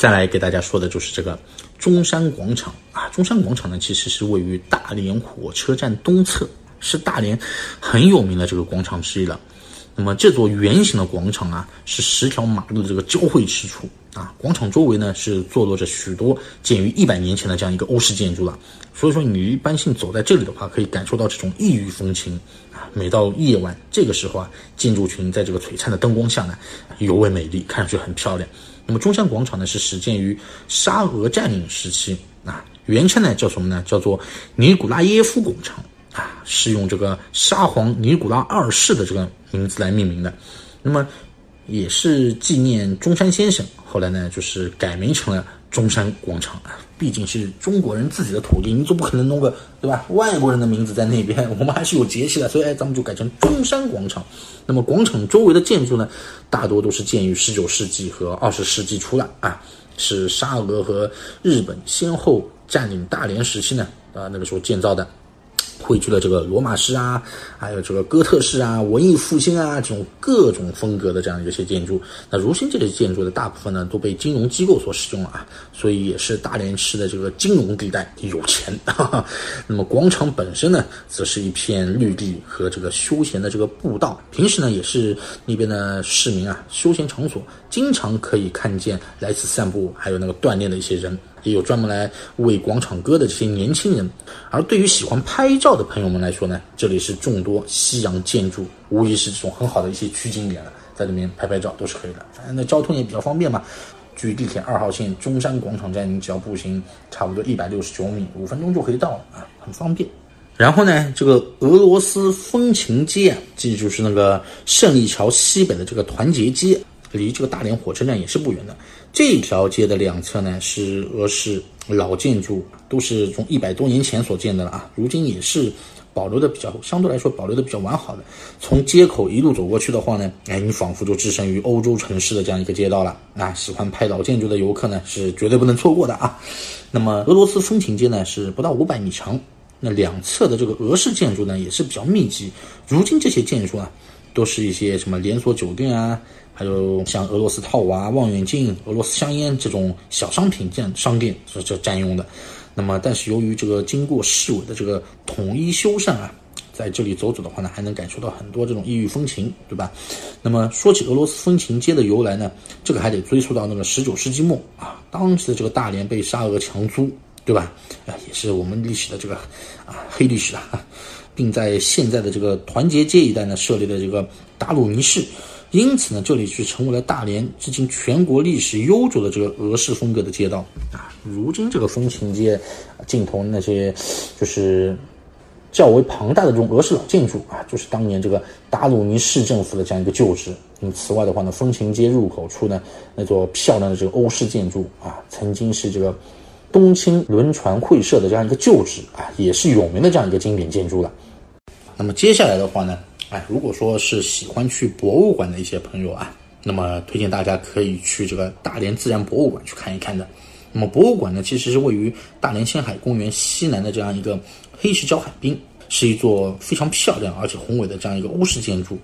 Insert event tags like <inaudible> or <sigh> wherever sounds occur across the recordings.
再来给大家说的就是这个中山广场啊，中山广场呢其实是位于大连火车站东侧，是大连很有名的这个广场之一了。那么这座圆形的广场啊，是十条马路的这个交汇之处啊。广场周围呢是坐落着许多建于一百年前的这样一个欧式建筑了。所以说你一般性走在这里的话，可以感受到这种异域风情啊。每到夜晚这个时候啊，建筑群在这个璀璨的灯光下呢，尤为美丽，看上去很漂亮。那么中山广场呢是始建于沙俄占领时期啊，原称呢叫什么呢？叫做尼古拉耶夫广场。啊，是用这个沙皇尼古拉二世的这个名字来命名的，那么也是纪念中山先生。后来呢，就是改名成了中山广场啊。毕竟是中国人自己的土地，你总不可能弄个对吧？外国人的名字在那边，我们还是有节气的，所以哎，咱们就改成中山广场。那么广场周围的建筑呢，大多都是建于十九世纪和二十世纪初了啊，是沙俄和日本先后占领大连时期呢啊那个时候建造的。汇聚了这个罗马式啊，还有这个哥特式啊、文艺复兴啊这种各种风格的这样一些建筑。那如今这些建筑的大部分呢都被金融机构所使用了啊，所以也是大连市的这个金融地带，有钱。哈 <laughs> 哈那么广场本身呢，则是一片绿地和这个休闲的这个步道，平时呢也是那边的市民啊休闲场所，经常可以看见来此散步还有那个锻炼的一些人。也有专门来为广场歌的这些年轻人，而对于喜欢拍照的朋友们来说呢，这里是众多西洋建筑，无疑是这种很好的一些取景点了，在里面拍拍照都是可以的。反正那交通也比较方便嘛，距地铁二号线中山广场站，你只要步行差不多一百六十九米，五分钟就可以到了啊，很方便。然后呢，这个俄罗斯风情街啊，这就是那个胜利桥西北的这个团结街。离这个大连火车站也是不远的。这条街的两侧呢是俄式老建筑，都是从一百多年前所建的了啊。如今也是保留的比较，相对来说保留的比较完好的。从街口一路走过去的话呢，哎，你仿佛就置身于欧洲城市的这样一个街道了。啊，喜欢拍老建筑的游客呢是绝对不能错过的啊。那么俄罗斯风情街呢是不到五百米长，那两侧的这个俄式建筑呢也是比较密集。如今这些建筑啊，都是一些什么连锁酒店啊。还有像俄罗斯套娃、望远镜、俄罗斯香烟这种小商品店商店是这占用的。那么，但是由于这个经过市委的这个统一修缮啊，在这里走走的话呢，还能感受到很多这种异域风情，对吧？那么说起俄罗斯风情街的由来呢，这个还得追溯到那个十九世纪末啊，当时的这个大连被沙俄强租，对吧？啊，也是我们历史的这个啊黑历史啊，并在现在的这个团结街一带呢设立了这个达鲁尼市。因此呢，这里就成为了大连至今全国历史悠久的这个俄式风格的街道啊。如今这个风情街尽头那些就是较为庞大的这种俄式老建筑啊，就是当年这个达鲁尼市政府的这样一个旧址。那么此外的话呢，风情街入口处呢那座漂亮的这个欧式建筑啊，曾经是这个东青轮船会社的这样一个旧址啊，也是有名的这样一个经典建筑了。那么接下来的话呢？哎，如果说是喜欢去博物馆的一些朋友啊，那么推荐大家可以去这个大连自然博物馆去看一看的。那么博物馆呢，其实是位于大连星海公园西南的这样一个黑石礁海滨，是一座非常漂亮而且宏伟的这样一个欧式建筑。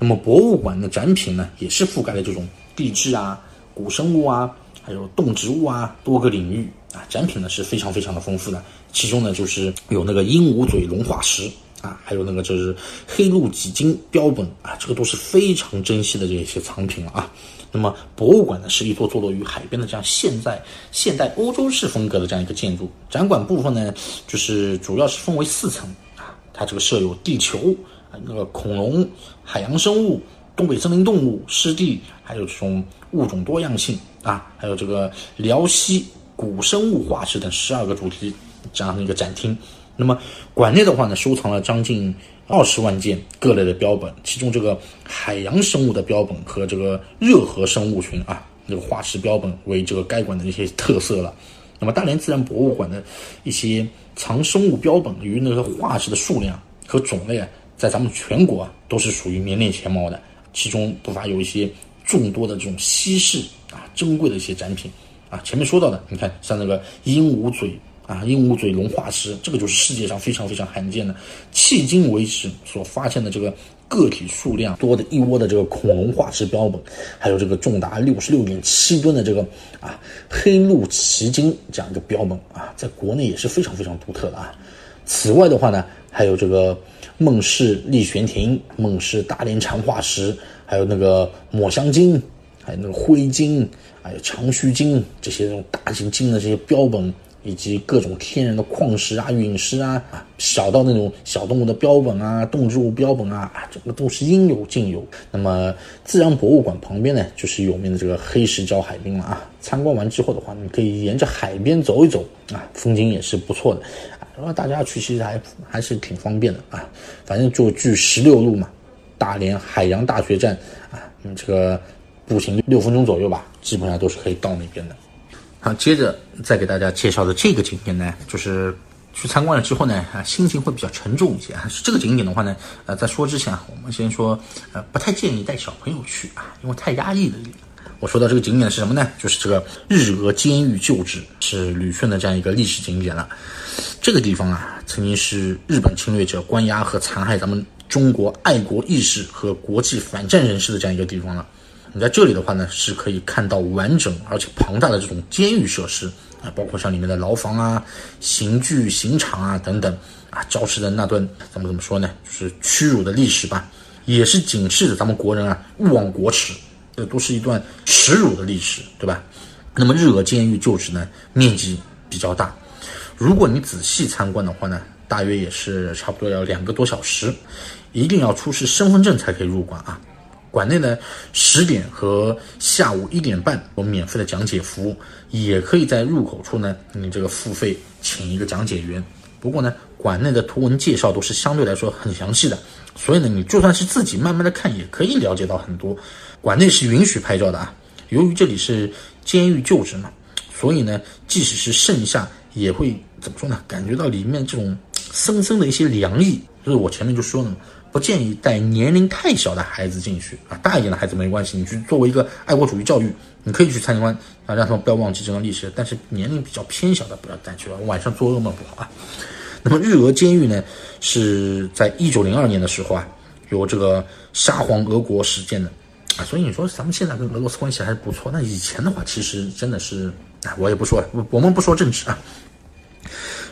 那么博物馆的展品呢，也是覆盖了这种地质啊、古生物啊，还有动植物啊多个领域啊，展品呢是非常非常的丰富的。其中呢，就是有那个鹦鹉嘴龙化石。啊，还有那个就是黑鹿脊鲸标本啊，这个都是非常珍惜的这些藏品了啊。那么博物馆呢，是一座坐落于海边的这样现代现代欧洲式风格的这样一个建筑。展馆部分呢，就是主要是分为四层啊，它这个设有地球啊，那个恐龙、海洋生物、东北森林动物、湿地，还有这种物种多样性啊，还有这个辽西古生物化石等十二个主题这样的一个展厅。那么馆内的话呢，收藏了将近二十万件各类的标本，其中这个海洋生物的标本和这个热河生物群啊，那个化石标本为这个该馆的一些特色了。那么大连自然博物馆的一些藏生物标本与那个化石的数量和种类啊，在咱们全国啊都是属于名列前茅的，其中不乏有一些众多的这种稀世啊珍贵的一些展品啊。前面说到的，你看像那个鹦鹉嘴。啊，鹦鹉嘴龙化石，这个就是世界上非常非常罕见的，迄今为止所发现的这个个体数量多的一窝的这个恐龙化石标本，还有这个重达六十六点七吨的这个啊黑鹿奇鲸这样一个标本啊，在国内也是非常非常独特的啊。此外的话呢，还有这个孟氏力悬亭、孟氏大连长化石，还有那个抹香鲸，还有那个灰鲸，还有长须鲸这些这种大型鲸的这些标本。以及各种天然的矿石啊、陨石啊，小到那种小动物的标本啊、动植物标本啊，啊，这个都是应有尽有。那么，自然博物馆旁边呢，就是有名的这个黑石礁海滨了啊。参观完之后的话，你可以沿着海边走一走啊，风景也是不错的啊。然后大家去其实还还是挺方便的啊，反正就距十六路嘛，大连海洋大学站啊，你这个步行六分钟左右吧，基本上都是可以到那边的。接着再给大家介绍的这个景点呢，就是去参观了之后呢，啊，心情会比较沉重一些。这个景点的话呢，呃，在说之前，我们先说，呃，不太建议带小朋友去啊，因为太压抑了。我说到这个景点是什么呢？就是这个日俄监狱旧址，是旅顺的这样一个历史景点了。这个地方啊，曾经是日本侵略者关押和残害咱们中国爱国义士和国际反战人士的这样一个地方了。你在这里的话呢，是可以看到完整而且庞大的这种监狱设施啊，包括像里面的牢房啊、刑具、刑场啊等等啊，昭示的那段咱们怎么说呢？就是屈辱的历史吧，也是警示着咱们国人啊勿忘国耻，这都是一段耻辱的历史，对吧？那么日俄监狱旧址呢，面积比较大，如果你仔细参观的话呢，大约也是差不多要两个多小时，一定要出示身份证才可以入馆啊。馆内呢，十点和下午一点半有免费的讲解服务，也可以在入口处呢，你这个付费请一个讲解员。不过呢，馆内的图文介绍都是相对来说很详细的，所以呢，你就算是自己慢慢的看，也可以了解到很多。馆内是允许拍照的啊，由于这里是监狱旧址嘛，所以呢，即使是盛夏，也会怎么说呢？感觉到里面这种森森的一些凉意。就是我前面就说了嘛。不建议带年龄太小的孩子进去啊，大一点的孩子没关系，你去作为一个爱国主义教育，你可以去参观啊，让他们不要忘记这段历史。但是年龄比较偏小的不要带去了，晚上做噩梦不好啊。那么日俄监狱呢，是在一九零二年的时候啊，由这个沙皇俄国始建的啊，所以你说咱们现在跟俄罗斯关系还是不错。那以前的话，其实真的是啊，我也不说了，我们不说政治啊。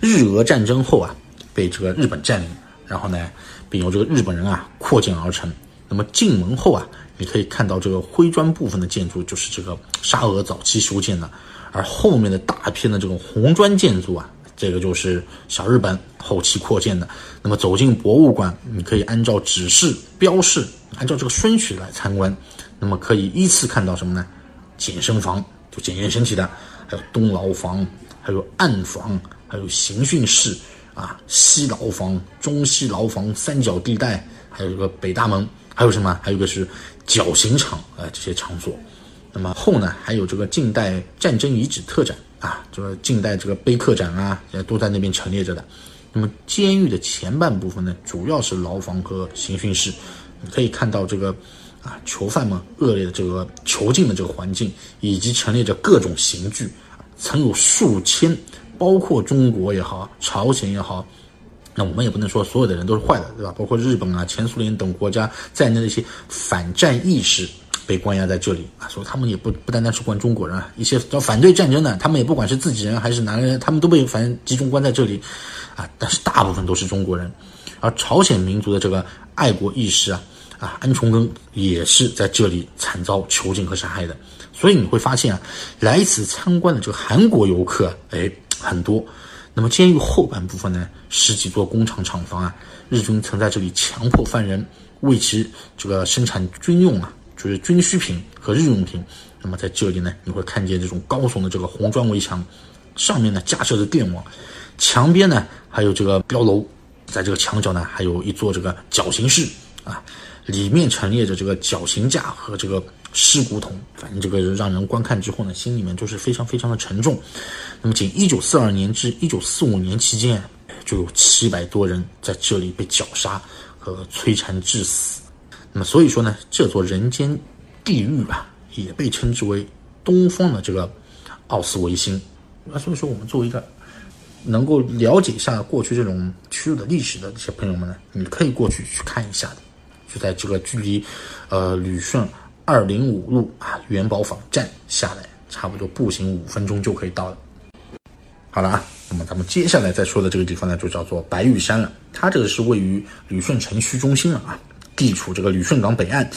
日俄战争后啊，被这个日本占领，然后呢？并由这个日本人啊扩建而成。那么进门后啊，你可以看到这个灰砖部分的建筑就是这个沙俄早期修建的，而后面的大片的这种红砖建筑啊，这个就是小日本后期扩建的。那么走进博物馆，你可以按照指示标示，按照这个顺序来参观。那么可以依次看到什么呢？健身房，就检验身体的；还有东牢房，还有暗房，还有刑讯室。啊，西牢房、中西牢房、三角地带，还有这个北大门，还有什么？还有一个是绞刑场啊，这些场所。那么后呢，还有这个近代战争遗址特展啊，这个近代这个碑刻展啊，也都在那边陈列着的。那么监狱的前半部分呢，主要是牢房和刑讯室，你可以看到这个啊，囚犯们恶劣的这个囚禁的这个环境，以及陈列着各种刑具，曾有数千。包括中国也好，朝鲜也好，那我们也不能说所有的人都是坏的，对吧？包括日本啊、前苏联等国家在内的一些反战意识被关押在这里啊，所以他们也不不单单是关中国人啊，一些叫反对战争的，他们也不管是自己人还是哪个人，他们都被反正集中关在这里啊。但是大部分都是中国人，而朝鲜民族的这个爱国意识啊啊，安重根也是在这里惨遭囚禁和杀害的。所以你会发现啊，来此参观的这个韩国游客，哎。很多，那么监狱后半部分呢，十几座工厂厂房啊，日军曾在这里强迫犯人为其这个生产军用啊，就是军需品和日用品。那么在这里呢，你会看见这种高耸的这个红砖围墙，上面呢架设着电网，墙边呢还有这个碉楼，在这个墙角呢还有一座这个绞刑室啊，里面陈列着这个绞刑架和这个。尸骨桶，反正这个让人观看之后呢，心里面就是非常非常的沉重。那么，仅一九四二年至一九四五年期间，就有七百多人在这里被绞杀和摧残致死。那么，所以说呢，这座人间地狱啊，也被称之为东方的这个奥斯维辛。那所以说，我们作为一个能够了解一下过去这种屈辱的历史的这些朋友们呢，你可以过去去看一下的。就在这个距离，呃，旅顺二零五路啊元宝坊站下来，差不多步行五分钟就可以到了。好了啊，那么咱们接下来再说的这个地方呢，就叫做白玉山了。它这个是位于旅顺城区中心了啊，地处这个旅顺港北岸，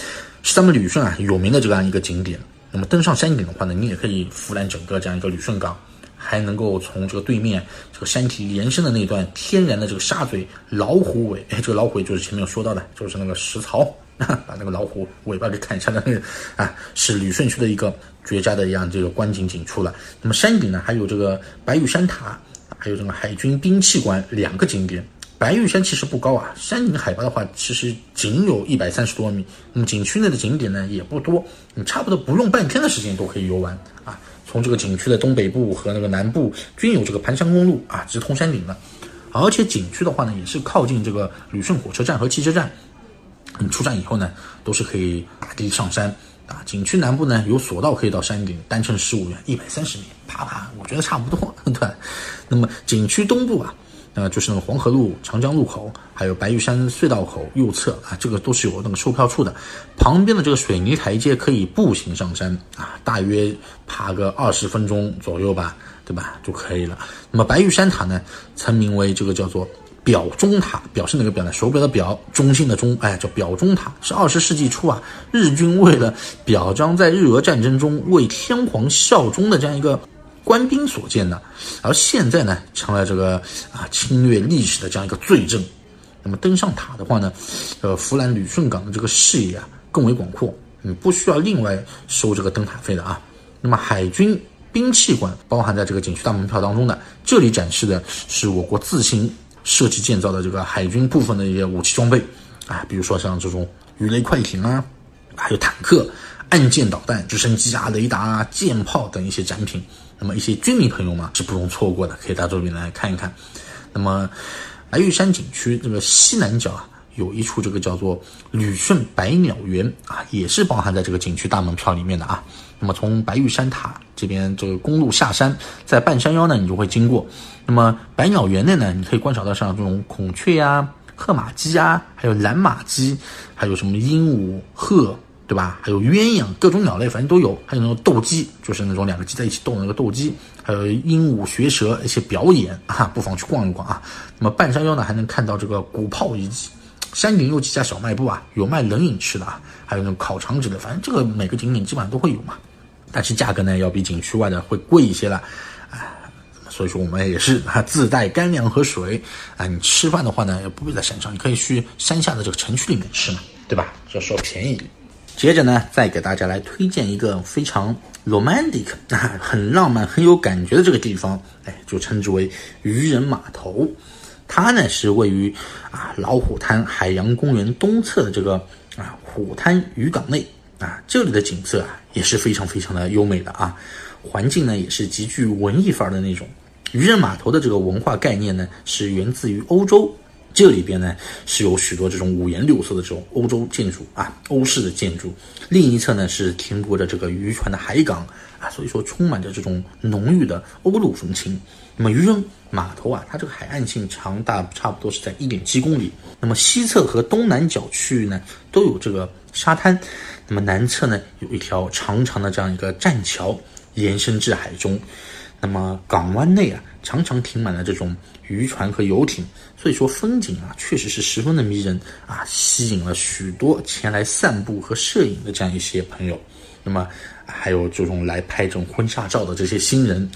是咱们旅顺啊有名的这样一个景点。那么登上山顶的话呢，你也可以俯览整个这样一个旅顺港。还能够从这个对面这个山体延伸的那段天然的这个沙嘴老虎尾，哎，这个老虎尾就是前面说到的，就是那个石槽，<laughs> 把那个老虎尾巴给砍下来那个 <laughs> 啊，是旅顺区的一个绝佳的一样这个观景景处了。那么山顶呢，还有这个白玉山塔，还有这个海军兵器馆两个景点。白玉山其实不高啊，山顶海拔的话其实仅有一百三十多米。那么景区内的景点呢也不多，你差不多不用半天的时间都可以游玩啊。从这个景区的东北部和那个南部均有这个盘山公路啊，直通山顶的。而且景区的话呢，也是靠近这个旅顺火车站和汽车站。你出站以后呢，都是可以打的上山啊。景区南部呢有索道可以到山顶，单程十五元，一百三十米，爬爬，我觉得差不多，<laughs> 对。那么景区东部啊。呃，就是那个黄河路长江路口，还有白玉山隧道口右侧啊，这个都是有那个售票处的。旁边的这个水泥台阶可以步行上山啊，大约爬个二十分钟左右吧，对吧？就可以了。那么白玉山塔呢，曾名为这个叫做表中塔，表是哪个表呢？手表的表，中心的中，哎，叫表中塔，是二十世纪初啊，日军为了表彰在日俄战争中为天皇效忠的这样一个。官兵所建的，而现在呢，成了这个啊侵略历史的这样一个罪证。那么登上塔的话呢，呃，弗兰旅顺港的这个视野啊更为广阔，你不需要另外收这个登塔费的啊。那么海军兵器馆包含在这个景区大门票当中的，这里展示的是我国自行设计建造的这个海军部分的一些武器装备啊，比如说像这种鱼雷快艇啊，还有坦克、岸舰导弹、直升机啊、雷达啊、舰炮等一些展品。那么一些军迷朋友嘛是不容错过的，可以到这边来看一看。那么白玉山景区这个西南角啊，有一处这个叫做旅顺百鸟园啊，也是包含在这个景区大门票里面的啊。那么从白玉山塔这边这个公路下山，在半山腰呢，你就会经过。那么百鸟园内呢，你可以观赏到像这种孔雀呀、褐马鸡啊，还有蓝马鸡，还有什么鹦鹉、鹤。对吧？还有鸳鸯，各种鸟类，反正都有。还有那种斗鸡，就是那种两个鸡在一起斗那个斗鸡。还有鹦鹉学舌一些表演啊，不妨去逛一逛啊。那么半山腰呢，还能看到这个鼓炮遗迹。山顶有几家小卖部啊，有卖冷饮吃的啊，还有那种烤肠之类的。反正这个每个景点基本上都会有嘛。但是价格呢，要比景区外的会贵一些了。啊，所以说我们也是啊，<laughs> 自带干粮和水啊。你吃饭的话呢，也不必在山上，你可以去山下的这个城区里面吃嘛，对吧？就稍便宜。接着呢，再给大家来推荐一个非常 romantic 啊，<laughs> 很浪漫、很有感觉的这个地方，哎，就称之为渔人码头。它呢是位于啊老虎滩海洋公园东侧的这个啊虎滩渔港内啊，这里的景色啊也是非常非常的优美的啊，环境呢也是极具文艺范儿的那种。渔人码头的这个文化概念呢是源自于欧洲。这里边呢是有许多这种五颜六色的这种欧洲建筑啊，欧式的建筑。另一侧呢是停泊着这个渔船的海港啊，所以说充满着这种浓郁的欧陆风情。那么渔人码头啊，它这个海岸线长大差不多是在一点七公里。那么西侧和东南角区域呢都有这个沙滩，那么南侧呢有一条长长的这样一个栈桥延伸至海中。那么港湾内啊，常常停满了这种渔船和游艇，所以说风景啊，确实是十分的迷人啊，吸引了许多前来散步和摄影的这样一些朋友。那么还有这种来拍这种婚纱照的这些新人，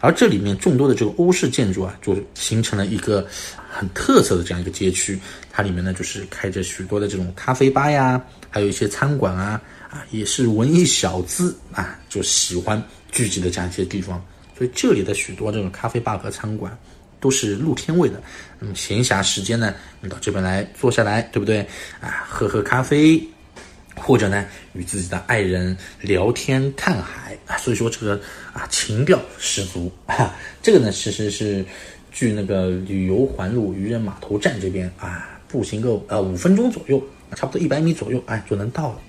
而这里面众多的这个欧式建筑啊，就形成了一个很特色的这样一个街区。它里面呢，就是开着许多的这种咖啡吧呀，还有一些餐馆啊，啊，也是文艺小资啊，就喜欢聚集的这样一些地方。所以这里的许多这种咖啡吧和餐馆都是露天位的。那么闲暇时间呢，你到这边来坐下来，对不对？啊，喝喝咖啡，或者呢与自己的爱人聊天看海啊。所以说这个啊情调十足啊。这个呢其实是距那个旅游环路渔人码头站这边啊步行个呃五分钟左右，差不多一百米左右，哎就能到了。